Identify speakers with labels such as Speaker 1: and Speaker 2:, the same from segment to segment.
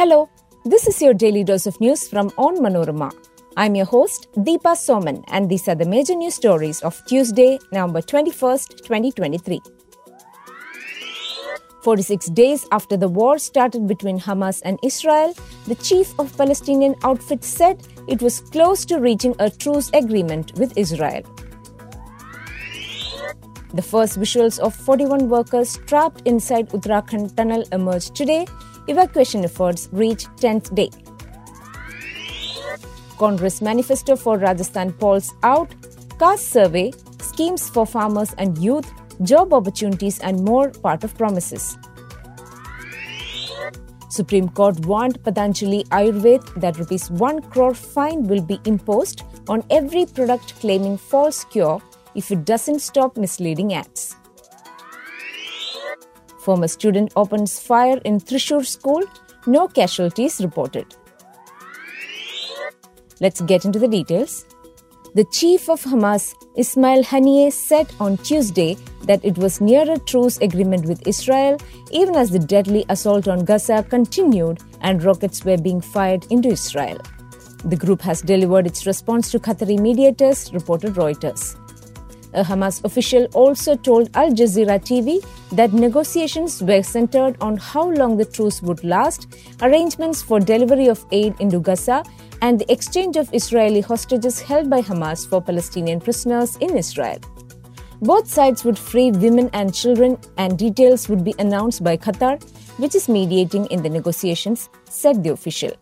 Speaker 1: Hello, this is your daily dose of news from Onmanorama. I'm your host, Deepa Soman, and these are the major news stories of Tuesday, November 21st, 2023. 46 days after the war started between Hamas and Israel, the chief of Palestinian outfit said it was close to reaching a truce agreement with Israel. The first visuals of 41 workers trapped inside Uttarakhand tunnel emerged today. Evacuation efforts reach 10th day. Congress manifesto for Rajasthan polls out, caste survey, schemes for farmers and youth, job opportunities and more part of promises. Supreme Court warned Patanjali Ayurved that rupees 1 crore fine will be imposed on every product claiming false cure if it doesn't stop misleading ads. Former student opens fire in Thrissur school, no casualties reported. Let's get into the details. The chief of Hamas, Ismail Haniyeh, said on Tuesday that it was near a truce agreement with Israel even as the deadly assault on Gaza continued and rockets were being fired into Israel. The group has delivered its response to Qatari mediators, reported Reuters. A Hamas official also told Al Jazeera TV that negotiations were centered on how long the truce would last, arrangements for delivery of aid into Gaza, and the exchange of Israeli hostages held by Hamas for Palestinian prisoners in Israel. Both sides would free women and children, and details would be announced by Qatar, which is mediating in the negotiations, said the official.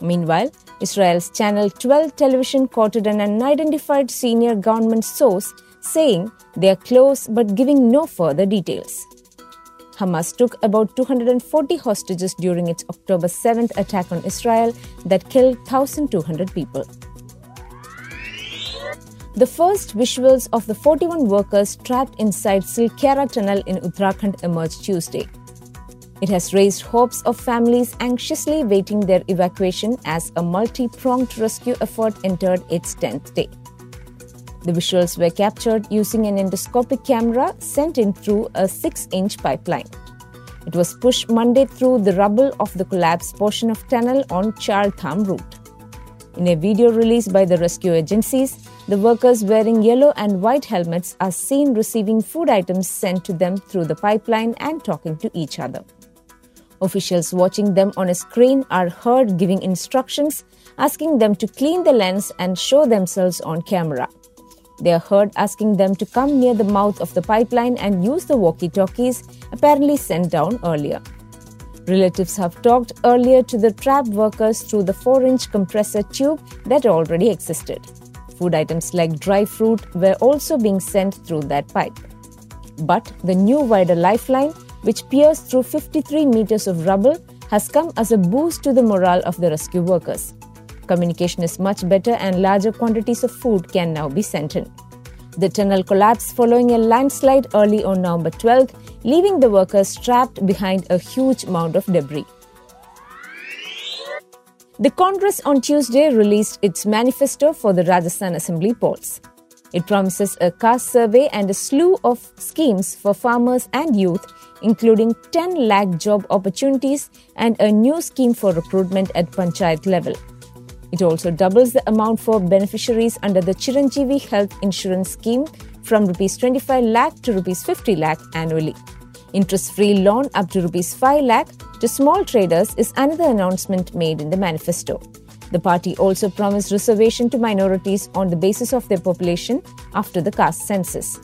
Speaker 1: Meanwhile, Israel's Channel 12 television quoted an unidentified senior government source saying they are close but giving no further details. Hamas took about 240 hostages during its October 7th attack on Israel that killed 1,200 people. The first visuals of the 41 workers trapped inside Silkyara tunnel in Uttarakhand emerged Tuesday. It has raised hopes of families anxiously waiting their evacuation as a multi pronged rescue effort entered its 10th day. The visuals were captured using an endoscopic camera sent in through a 6 inch pipeline. It was pushed Monday through the rubble of the collapsed portion of tunnel on Char Dham route. In a video released by the rescue agencies, the workers wearing yellow and white helmets are seen receiving food items sent to them through the pipeline and talking to each other. Officials watching them on a screen are heard giving instructions, asking them to clean the lens and show themselves on camera. They are heard asking them to come near the mouth of the pipeline and use the walkie talkies apparently sent down earlier. Relatives have talked earlier to the trapped workers through the 4 inch compressor tube that already existed. Food items like dry fruit were also being sent through that pipe. But the new wider lifeline, which pierced through 53 meters of rubble, has come as a boost to the morale of the rescue workers. Communication is much better and larger quantities of food can now be sent in. The tunnel collapsed following a landslide early on November 12th, leaving the workers trapped behind a huge mound of debris. The Congress on Tuesday released its manifesto for the Rajasthan Assembly polls. It promises a caste survey and a slew of schemes for farmers and youth, including 10 lakh job opportunities and a new scheme for recruitment at panchayat level. It also doubles the amount for beneficiaries under the Chiranjeevi Health Insurance Scheme from rupees 25 lakh to rupees 50 lakh annually. Interest-free loan up to rupees 5 lakh to small traders is another announcement made in the manifesto. The party also promised reservation to minorities on the basis of their population after the caste census.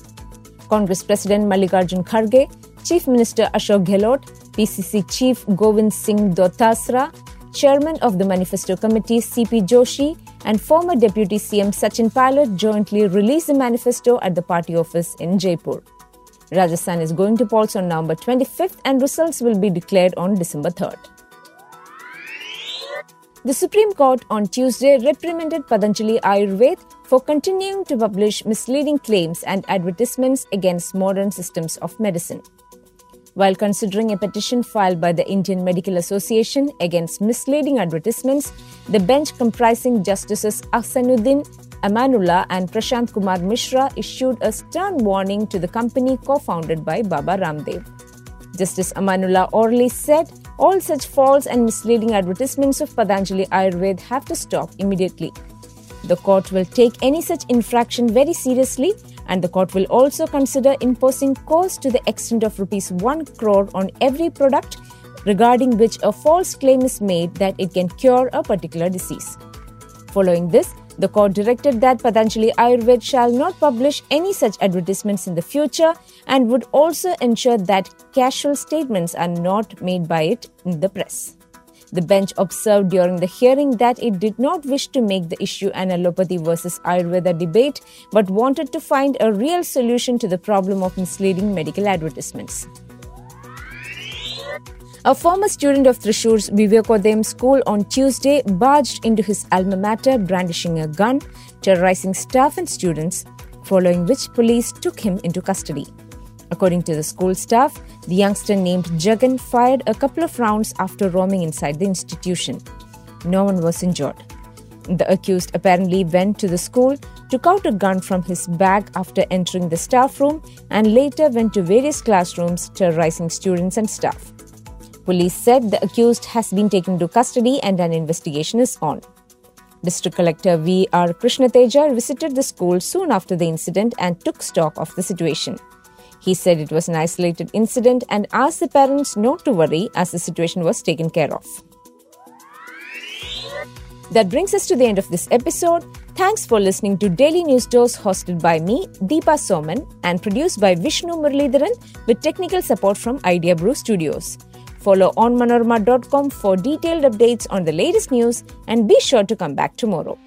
Speaker 1: Congress President Mallikarjun Kharge, Chief Minister Ashok Gehlot, PCC Chief Govind Singh Dotasra, Chairman of the Manifesto Committee CP Joshi and former Deputy CM Sachin Pilot jointly released the manifesto at the party office in Jaipur. Rajasthan is going to polls on November 25th and results will be declared on December 3rd. The Supreme Court on Tuesday reprimanded Patanjali Ayurved for continuing to publish misleading claims and advertisements against modern systems of medicine. While considering a petition filed by the Indian Medical Association against misleading advertisements, the bench comprising Justices Ahsanuddin, Amanullah, and Prashant Kumar Mishra issued a stern warning to the company co founded by Baba Ramdev. Justice Amanullah orally said All such false and misleading advertisements of Patanjali Ayurved have to stop immediately. The court will take any such infraction very seriously and the court will also consider imposing costs to the extent of rupees 1 crore on every product regarding which a false claim is made that it can cure a particular disease. Following this, the court directed that Patanjali Ayurved shall not publish any such advertisements in the future and would also ensure that casual statements are not made by it in the press. The bench observed during the hearing that it did not wish to make the issue an allopathy versus Ayurveda debate, but wanted to find a real solution to the problem of misleading medical advertisements. A former student of Thrissur's Vivekodayam school on Tuesday barged into his alma mater brandishing a gun, terrorizing staff and students, following which police took him into custody. According to the school staff, the youngster named Jagan fired a couple of rounds after roaming inside the institution. No one was injured. The accused apparently went to the school, took out a gun from his bag after entering the staff room, and later went to various classrooms, terrorizing students and staff. Police said the accused has been taken into custody and an investigation is on. District Collector V. R. Krishnateja visited the school soon after the incident and took stock of the situation. He said it was an isolated incident and asked the parents not to worry as the situation was taken care of. That brings us to the end of this episode. Thanks for listening to Daily News Dose hosted by me, Deepa Soman, and produced by Vishnu Muralidharan with technical support from Idea Brew Studios. Follow onmanorama.com for detailed updates on the latest news and be sure to come back tomorrow.